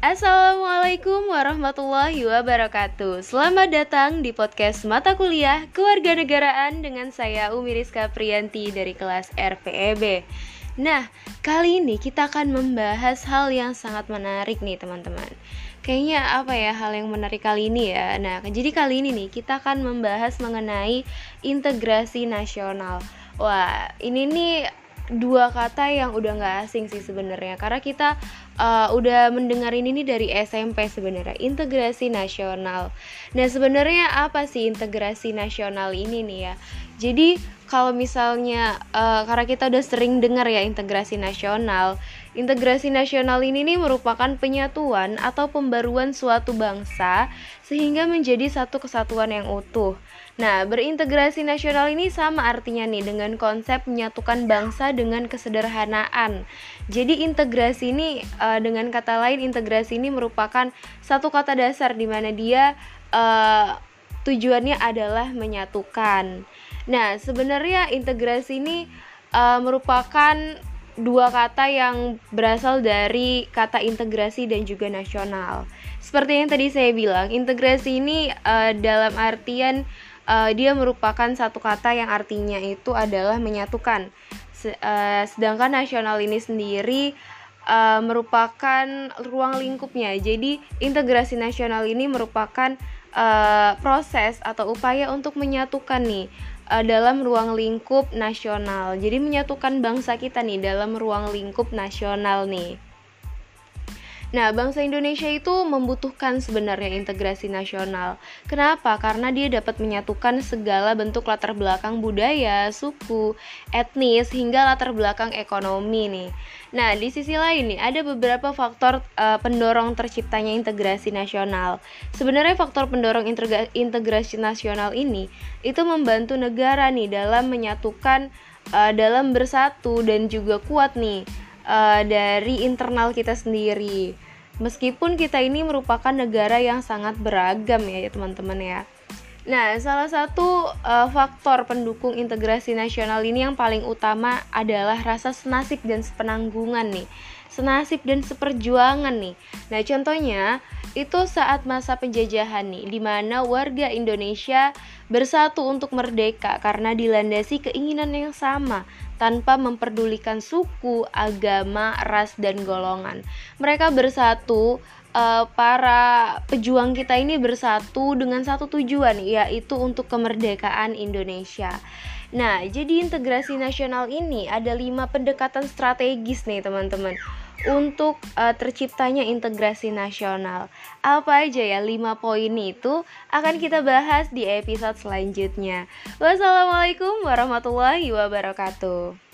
Assalamualaikum warahmatullahi wabarakatuh. Selamat datang di podcast Mata Kuliah Kewarganegaraan dengan saya Umi Rizka Priyanti dari kelas RPEB Nah, kali ini kita akan membahas hal yang sangat menarik nih teman-teman. Kayaknya apa ya hal yang menarik kali ini ya? Nah, jadi kali ini nih kita akan membahas mengenai integrasi nasional. Wah, ini nih dua kata yang udah nggak asing sih sebenarnya karena kita uh, udah mendengar ini nih dari SMP sebenarnya integrasi nasional. Nah sebenarnya apa sih integrasi nasional ini nih ya? Jadi kalau misalnya uh, karena kita udah sering dengar ya integrasi nasional, integrasi nasional ini nih merupakan penyatuan atau pembaruan suatu bangsa sehingga menjadi satu kesatuan yang utuh. Nah, berintegrasi nasional ini sama artinya nih dengan konsep menyatukan bangsa dengan kesederhanaan. Jadi integrasi ini uh, dengan kata lain integrasi ini merupakan satu kata dasar di mana dia uh, tujuannya adalah menyatukan. Nah, sebenarnya integrasi ini uh, merupakan dua kata yang berasal dari kata integrasi dan juga nasional. Seperti yang tadi saya bilang, integrasi ini uh, dalam artian dia merupakan satu kata yang artinya itu adalah menyatukan. Se uh, sedangkan nasional ini sendiri uh, merupakan ruang lingkupnya. Jadi integrasi nasional ini merupakan uh, proses atau upaya untuk menyatukan nih uh, dalam ruang lingkup nasional. Jadi menyatukan bangsa kita nih dalam ruang lingkup nasional nih. Nah, bangsa Indonesia itu membutuhkan sebenarnya integrasi nasional. Kenapa? Karena dia dapat menyatukan segala bentuk latar belakang budaya, suku, etnis, hingga latar belakang ekonomi nih. Nah, di sisi lain nih, ada beberapa faktor uh, pendorong terciptanya integrasi nasional. Sebenarnya faktor pendorong integrasi nasional ini itu membantu negara nih dalam menyatukan uh, dalam bersatu dan juga kuat nih uh, dari internal kita sendiri. Meskipun kita ini merupakan negara yang sangat beragam ya, teman-teman ya. Nah, salah satu uh, faktor pendukung integrasi nasional ini yang paling utama adalah rasa senasib dan sepenanggungan nih. Senasib dan seperjuangan nih. Nah, contohnya itu saat masa penjajahan nih, di mana warga Indonesia bersatu untuk merdeka karena dilandasi keinginan yang sama tanpa memperdulikan suku, agama, ras, dan golongan. Mereka bersatu, uh, para pejuang kita ini bersatu dengan satu tujuan, yaitu untuk kemerdekaan Indonesia. Nah, jadi integrasi nasional ini ada lima pendekatan strategis nih teman-teman untuk uh, terciptanya integrasi nasional. Apa aja ya 5 poin itu akan kita bahas di episode selanjutnya. Wassalamualaikum warahmatullahi wabarakatuh.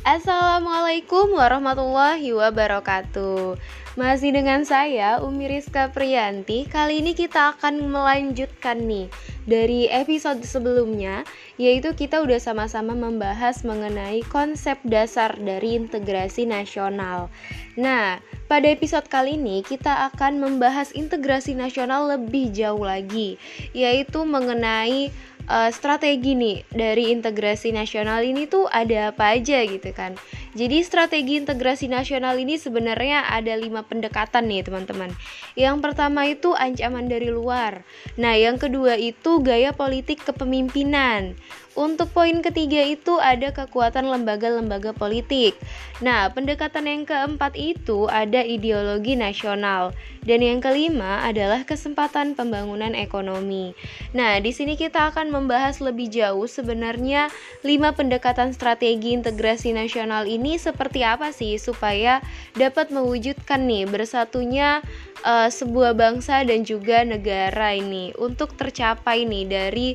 Assalamualaikum warahmatullahi wabarakatuh. Masih dengan saya Umi Rizka Priyanti. Kali ini kita akan melanjutkan nih Dari episode sebelumnya Yaitu kita udah sama-sama membahas mengenai konsep dasar dari integrasi nasional. Nah, pada episode kali ini kita akan membahas integrasi nasional lebih jauh lagi Yaitu mengenai uh, strategi nih dari integrasi nasional ini tuh ada apa aja gitu kan. Jadi strategi integrasi nasional ini sebenarnya ada lima pendekatan nih teman-teman. Yang pertama itu ancaman dari luar. Nah yang kedua itu gaya politik kepemimpinan. Untuk poin ketiga itu ada kekuatan lembaga-lembaga politik. Nah, pendekatan yang keempat itu ada ideologi nasional dan yang kelima adalah kesempatan pembangunan ekonomi. Nah, di sini kita akan membahas lebih jauh sebenarnya lima pendekatan strategi integrasi nasional ini seperti apa sih supaya dapat mewujudkan nih bersatunya uh, sebuah bangsa dan juga negara ini untuk tercapai nih dari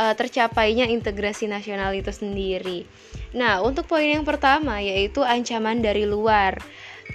uh, tercapainya integrasi nasional itu sendiri. Nah, untuk poin yang pertama yaitu ancaman dari luar.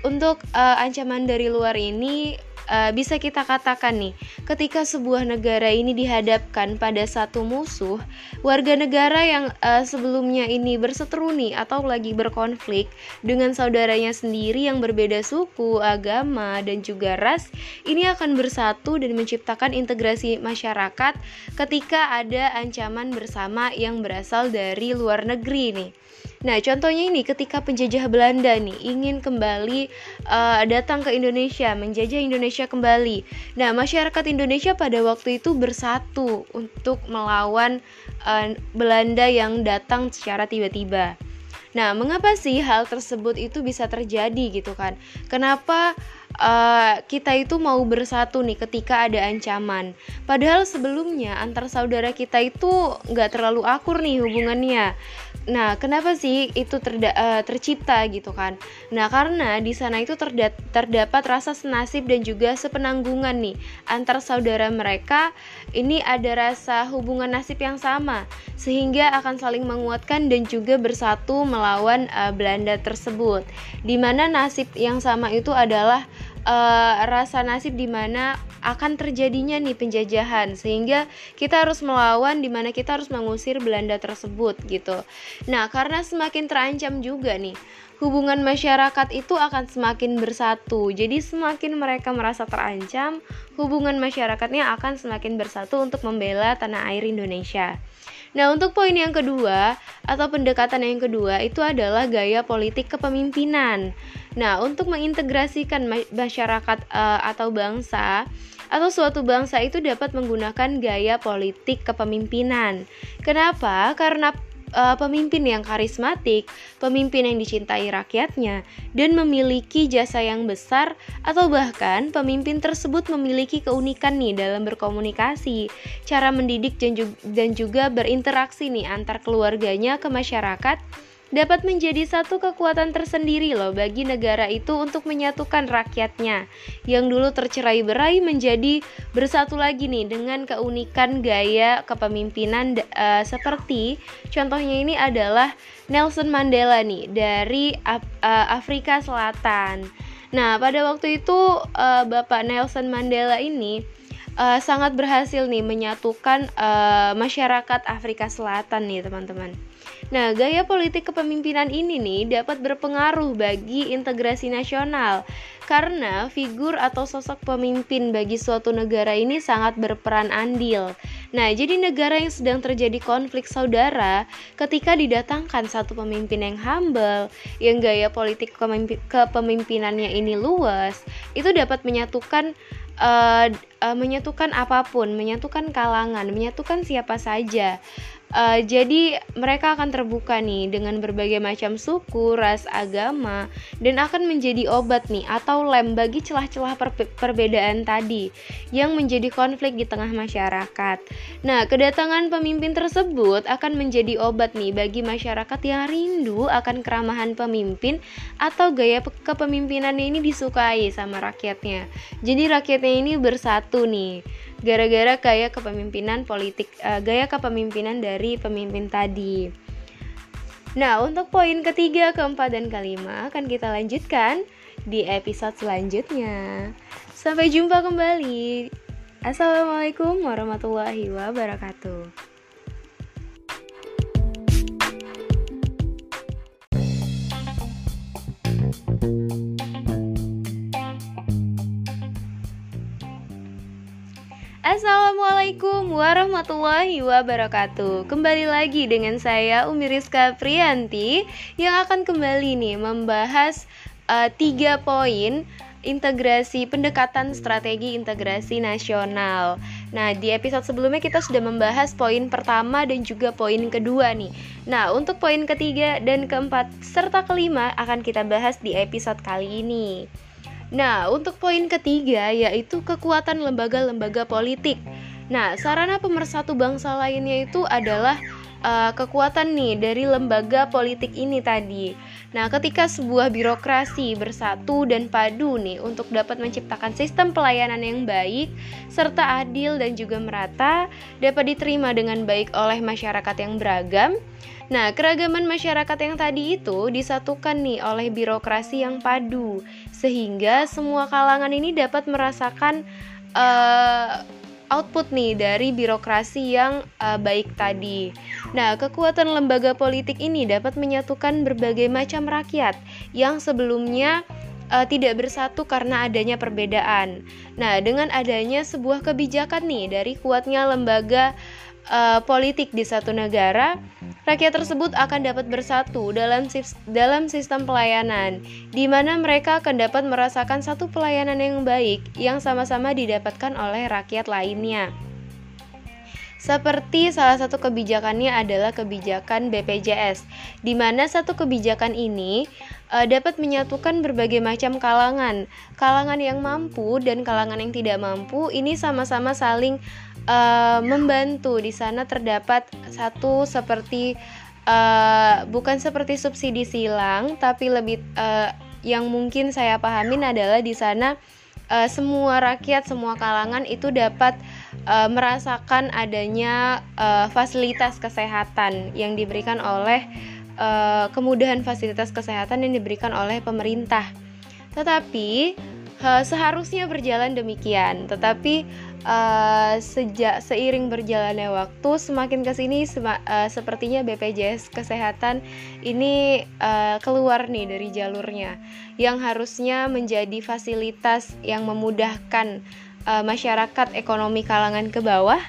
Untuk uh, ancaman dari luar ini uh, bisa kita katakan nih, ketika sebuah negara ini dihadapkan pada satu musuh, warga negara yang uh, sebelumnya ini berseteru nih atau lagi berkonflik dengan saudaranya sendiri yang berbeda suku, agama, dan juga ras, ini akan bersatu dan menciptakan integrasi masyarakat ketika ada ancaman bersama yang berasal dari luar negeri nih. Nah, contohnya ini ketika penjajah Belanda nih ingin kembali uh, datang ke Indonesia, menjajah Indonesia kembali. Nah, masyarakat Indonesia pada waktu itu bersatu untuk melawan uh, Belanda yang datang secara tiba-tiba. Nah, mengapa sih hal tersebut itu bisa terjadi gitu kan? Kenapa uh, kita itu mau bersatu nih ketika ada ancaman. Padahal sebelumnya antar saudara kita itu nggak terlalu akur nih hubungannya. Nah, kenapa sih itu terda uh, tercipta gitu kan? Nah, karena di sana itu terda terdapat rasa senasib dan juga sepenanggungan nih antar saudara mereka. Ini ada rasa hubungan nasib yang sama sehingga akan saling menguatkan dan juga bersatu melawan uh, Belanda tersebut. Di mana nasib yang sama itu adalah uh, rasa nasib di mana akan terjadinya nih penjajahan sehingga kita harus melawan di mana kita harus mengusir Belanda tersebut gitu. Nah karena semakin terancam juga nih hubungan masyarakat itu akan semakin bersatu. Jadi semakin mereka merasa terancam, hubungan masyarakatnya akan semakin bersatu untuk membela tanah air Indonesia. Nah, untuk poin yang kedua atau pendekatan yang kedua itu adalah gaya politik kepemimpinan. Nah, untuk mengintegrasikan masyarakat uh, atau bangsa atau suatu bangsa itu dapat menggunakan gaya politik kepemimpinan. Kenapa? Karena uh, pemimpin yang karismatik, pemimpin yang dicintai rakyatnya, dan memiliki jasa yang besar, atau bahkan pemimpin tersebut memiliki keunikan nih dalam berkomunikasi, cara mendidik dan juga berinteraksi nih antar keluarganya ke masyarakat dapat menjadi satu kekuatan tersendiri loh bagi negara itu untuk menyatukan rakyatnya yang dulu tercerai berai menjadi bersatu lagi nih dengan keunikan gaya kepemimpinan uh, seperti contohnya ini adalah Nelson Mandela nih dari uh, Afrika Selatan. Nah, pada waktu itu uh, Bapak Nelson Mandela ini uh, sangat berhasil nih menyatukan uh, masyarakat Afrika Selatan nih, teman-teman. Nah, gaya politik kepemimpinan ini nih dapat berpengaruh bagi integrasi nasional karena figur atau sosok pemimpin bagi suatu negara ini sangat berperan andil. Nah, jadi negara yang sedang terjadi konflik saudara, ketika didatangkan satu pemimpin yang humble, yang gaya politik kepemimpinannya ini luas, itu dapat menyatukan uh, uh, menyatukan apa pun, menyatukan kalangan, menyatukan siapa saja. Uh, jadi mereka akan terbuka nih dengan berbagai macam suku, ras, agama dan akan menjadi obat nih atau lem bagi celah-celah per perbedaan tadi yang menjadi konflik di tengah masyarakat. Nah, kedatangan pemimpin tersebut akan menjadi obat nih bagi masyarakat yang rindu akan keramahan pemimpin atau gaya kepemimpinan ini disukai sama rakyatnya. Jadi rakyatnya ini bersatu nih gara-gara gaya kepemimpinan politik uh, gaya kepemimpinan dari pemimpin tadi. Nah, untuk poin ketiga, keempat, dan kelima akan kita lanjutkan di episode selanjutnya. Sampai jumpa kembali. Assalamualaikum warahmatullahi wabarakatuh. Assalamualaikum warahmatullahi wabarakatuh Kembali lagi dengan saya Umi Rizka Prianti Yang akan kembali nih membahas uh, tiga poin integrasi pendekatan strategi integrasi nasional. Nah, di episode sebelumnya kita sudah membahas poin pertama dan juga poin kedua nih. Nah, untuk poin ketiga dan keempat serta kelima akan kita bahas di episode kali ini. Nah, untuk poin ketiga yaitu kekuatan lembaga-lembaga politik. Nah, sarana pemersatu bangsa lainnya itu adalah uh, kekuatan nih dari lembaga politik ini tadi. Nah, ketika sebuah birokrasi bersatu dan padu nih untuk dapat menciptakan sistem pelayanan yang baik serta adil dan juga merata dapat diterima dengan baik oleh masyarakat yang beragam. Nah, keragaman masyarakat yang tadi itu disatukan nih oleh birokrasi yang padu sehingga semua kalangan ini dapat merasakan uh, output nih dari birokrasi yang uh, baik tadi. Nah, kekuatan lembaga politik ini dapat menyatukan berbagai macam rakyat yang sebelumnya uh, tidak bersatu karena adanya perbedaan. Nah, dengan adanya sebuah kebijakan nih dari kuatnya lembaga uh, politik di satu negara, rakyat tersebut akan dapat bersatu dalam dalam sistem pelayanan, di mana mereka akan dapat merasakan satu pelayanan yang baik yang sama-sama didapatkan oleh rakyat lainnya. Seperti salah satu kebijakannya adalah kebijakan BPJS, di mana satu kebijakan ini e, dapat menyatukan berbagai macam kalangan, kalangan yang mampu dan kalangan yang tidak mampu. Ini sama-sama saling uh, membantu di sana terdapat satu seperti uh, bukan seperti subsidi silang tapi lebih uh, yang mungkin saya pahamin adalah di sana uh, semua rakyat semua kalangan itu dapat uh, merasakan adanya uh, fasilitas kesehatan yang diberikan oleh uh, kemudahan fasilitas kesehatan yang diberikan oleh pemerintah. Tetapi uh, seharusnya berjalan demikian. Tetapi uh, sejak seiring berjalannya waktu semakin ke sini sema, uh, sepertinya BPJS kesehatan ini uh, keluar nih dari jalurnya. Yang harusnya menjadi fasilitas yang memudahkan uh, masyarakat ekonomi kalangan ke bawah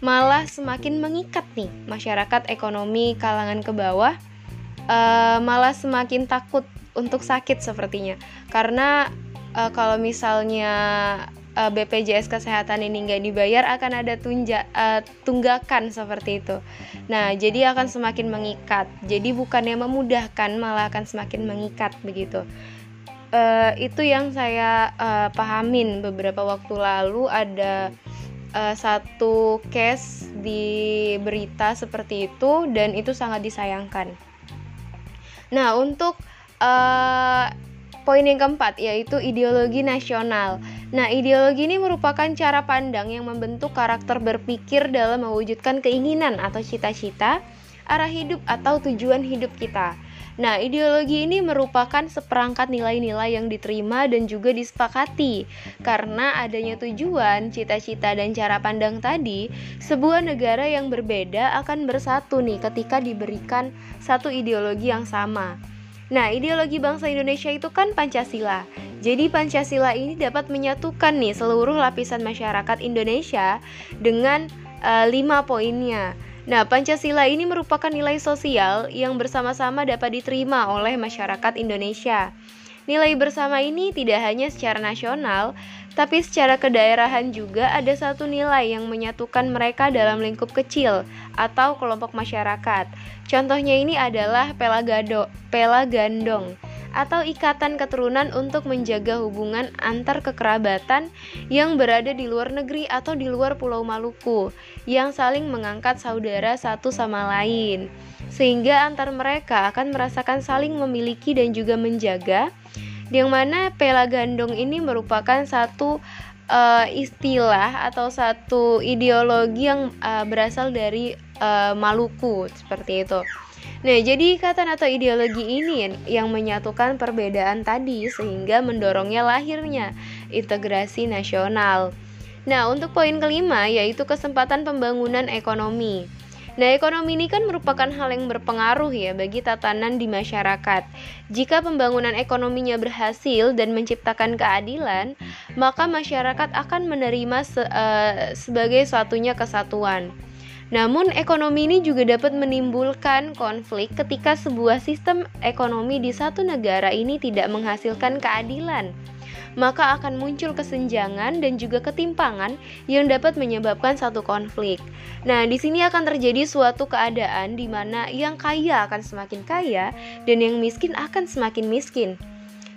malah semakin mengikat nih masyarakat ekonomi kalangan ke bawah uh, malah semakin takut untuk sakit sepertinya. Karena uh, kalau misalnya uh, eh, BPJS kesehatan ini nggak dibayar akan ada tunja, uh, tunggakan seperti itu. Nah, jadi akan semakin mengikat. Jadi bukannya memudahkan, malah akan semakin mengikat begitu. Uh, itu yang saya uh, pahamin beberapa waktu lalu ada uh, satu case di berita seperti itu dan itu sangat disayangkan. Nah, untuk uh, poin yang keempat yaitu ideologi nasional. Nah, ideologi ini merupakan cara pandang yang membentuk karakter berpikir dalam mewujudkan keinginan atau cita-cita, arah hidup atau tujuan hidup kita. Nah, ideologi ini merupakan seperangkat nilai-nilai yang diterima dan juga disepakati. Karena adanya tujuan, cita-cita, dan cara pandang tadi, sebuah negara yang berbeda akan bersatu nih ketika diberikan satu ideologi yang sama. Nah, ideologi bangsa Indonesia itu kan Pancasila. Jadi Pancasila ini dapat menyatukan nih seluruh lapisan masyarakat Indonesia dengan uh, lima poinnya. Nah, Pancasila ini merupakan nilai sosial yang bersama-sama dapat diterima oleh masyarakat Indonesia. Nilai bersama ini tidak hanya secara nasional, tapi secara kedaerahan juga ada satu nilai yang menyatukan mereka dalam lingkup kecil atau kelompok masyarakat. Contohnya ini adalah pelagado, pelagandong atau ikatan keturunan untuk menjaga hubungan antar kekerabatan yang berada di luar negeri atau di luar Pulau Maluku yang saling mengangkat saudara satu sama lain sehingga antar mereka akan merasakan saling memiliki dan juga menjaga yang mana pelagandong ini merupakan satu uh, istilah atau satu ideologi yang uh, berasal dari uh, Maluku seperti itu. Nah, jadi ikatan atau ideologi ini yang menyatukan perbedaan tadi sehingga mendorongnya lahirnya integrasi nasional. Nah, untuk poin kelima yaitu kesempatan pembangunan ekonomi. Nah, ekonomi ini kan merupakan hal yang berpengaruh ya bagi tatanan di masyarakat. Jika pembangunan ekonominya berhasil dan menciptakan keadilan, maka masyarakat akan menerima se uh, sebagai suatunya kesatuan. Namun, ekonomi ini juga dapat menimbulkan konflik ketika sebuah sistem ekonomi di satu negara ini tidak menghasilkan keadilan maka akan muncul kesenjangan dan juga ketimpangan yang dapat menyebabkan satu konflik. Nah, di sini akan terjadi suatu keadaan di mana yang kaya akan semakin kaya dan yang miskin akan semakin miskin.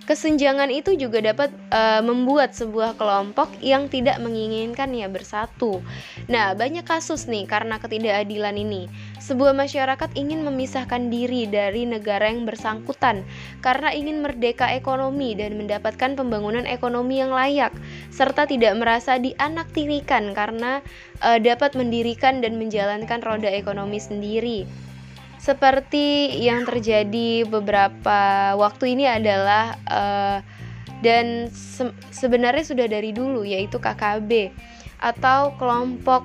Kesenjangan itu juga dapat uh, membuat sebuah kelompok yang tidak menginginkan ya bersatu. Nah, banyak kasus nih karena ketidakadilan ini. Sebuah masyarakat ingin memisahkan diri dari negara yang bersangkutan karena ingin merdeka ekonomi dan mendapatkan pembangunan ekonomi yang layak, serta tidak merasa dianaktirikan karena uh, dapat mendirikan dan menjalankan roda ekonomi sendiri. Seperti yang terjadi beberapa waktu ini adalah uh, dan se sebenarnya sudah dari dulu yaitu KKB atau kelompok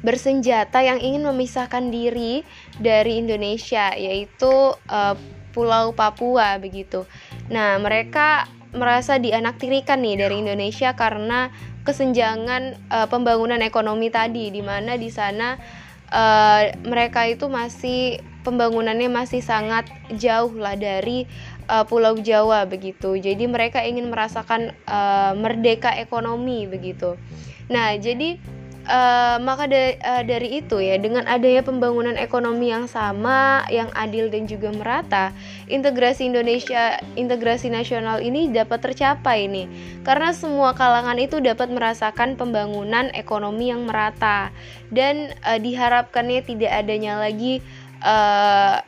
bersenjata yang ingin memisahkan diri dari Indonesia yaitu uh, Pulau Papua begitu. Nah, mereka merasa dianaktirikan nih dari Indonesia karena kesenjangan uh, pembangunan ekonomi tadi di mana di sana uh, mereka itu masih pembangunannya masih sangat jauh lah dari uh, Pulau Jawa begitu. Jadi mereka ingin merasakan uh, merdeka ekonomi begitu. Nah, jadi Uh, maka da uh, dari itu ya dengan adanya pembangunan ekonomi yang sama, yang adil dan juga merata, integrasi Indonesia, integrasi nasional ini dapat tercapai nih. Karena semua kalangan itu dapat merasakan pembangunan ekonomi yang merata dan uh, diharapkannya tidak adanya lagi uh,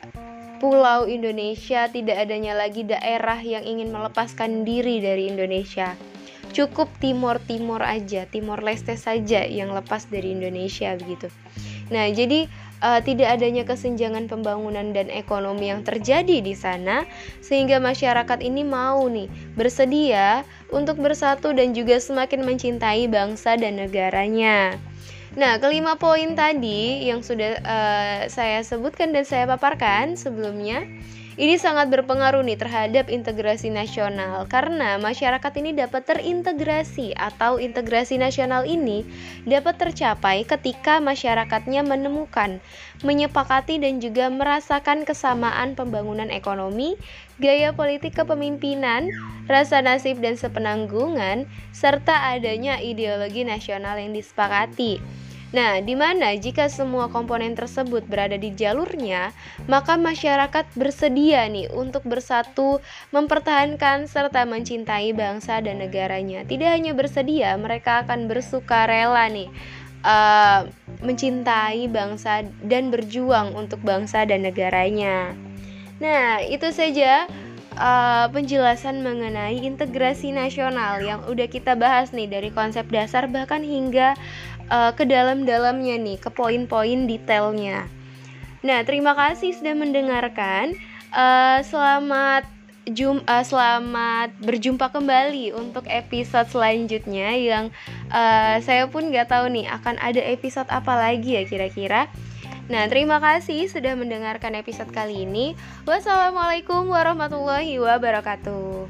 pulau Indonesia, tidak adanya lagi daerah yang ingin melepaskan diri dari Indonesia cukup Timor Timor aja, Timor Leste saja yang lepas dari Indonesia begitu. Nah, jadi uh, tidak adanya kesenjangan pembangunan dan ekonomi yang terjadi di sana sehingga masyarakat ini mau nih bersedia untuk bersatu dan juga semakin mencintai bangsa dan negaranya. Nah, kelima poin tadi yang sudah uh, saya sebutkan dan saya paparkan sebelumnya ini sangat berpengaruh nih terhadap integrasi nasional karena masyarakat ini dapat terintegrasi atau integrasi nasional ini dapat tercapai ketika masyarakatnya menemukan, menyepakati dan juga merasakan kesamaan pembangunan ekonomi, gaya politik kepemimpinan, rasa nasib dan sepenanggungan, serta adanya ideologi nasional yang disepakati. Nah, di mana jika semua komponen tersebut berada di jalurnya, maka masyarakat bersedia nih untuk bersatu, mempertahankan serta mencintai bangsa dan negaranya. Tidak hanya bersedia, mereka akan bersuka rela nih uh, mencintai bangsa dan berjuang untuk bangsa dan negaranya. Nah, itu saja uh, penjelasan mengenai integrasi nasional yang udah kita bahas nih dari konsep dasar bahkan hingga uh, ke dalam-dalamnya nih, ke poin-poin detailnya. Nah, terima kasih sudah mendengarkan. Uh, selamat jum uh, selamat berjumpa kembali untuk episode selanjutnya yang uh, saya pun nggak tahu nih akan ada episode apa lagi ya kira-kira. Nah, terima kasih sudah mendengarkan episode kali ini. Wassalamualaikum warahmatullahi wabarakatuh.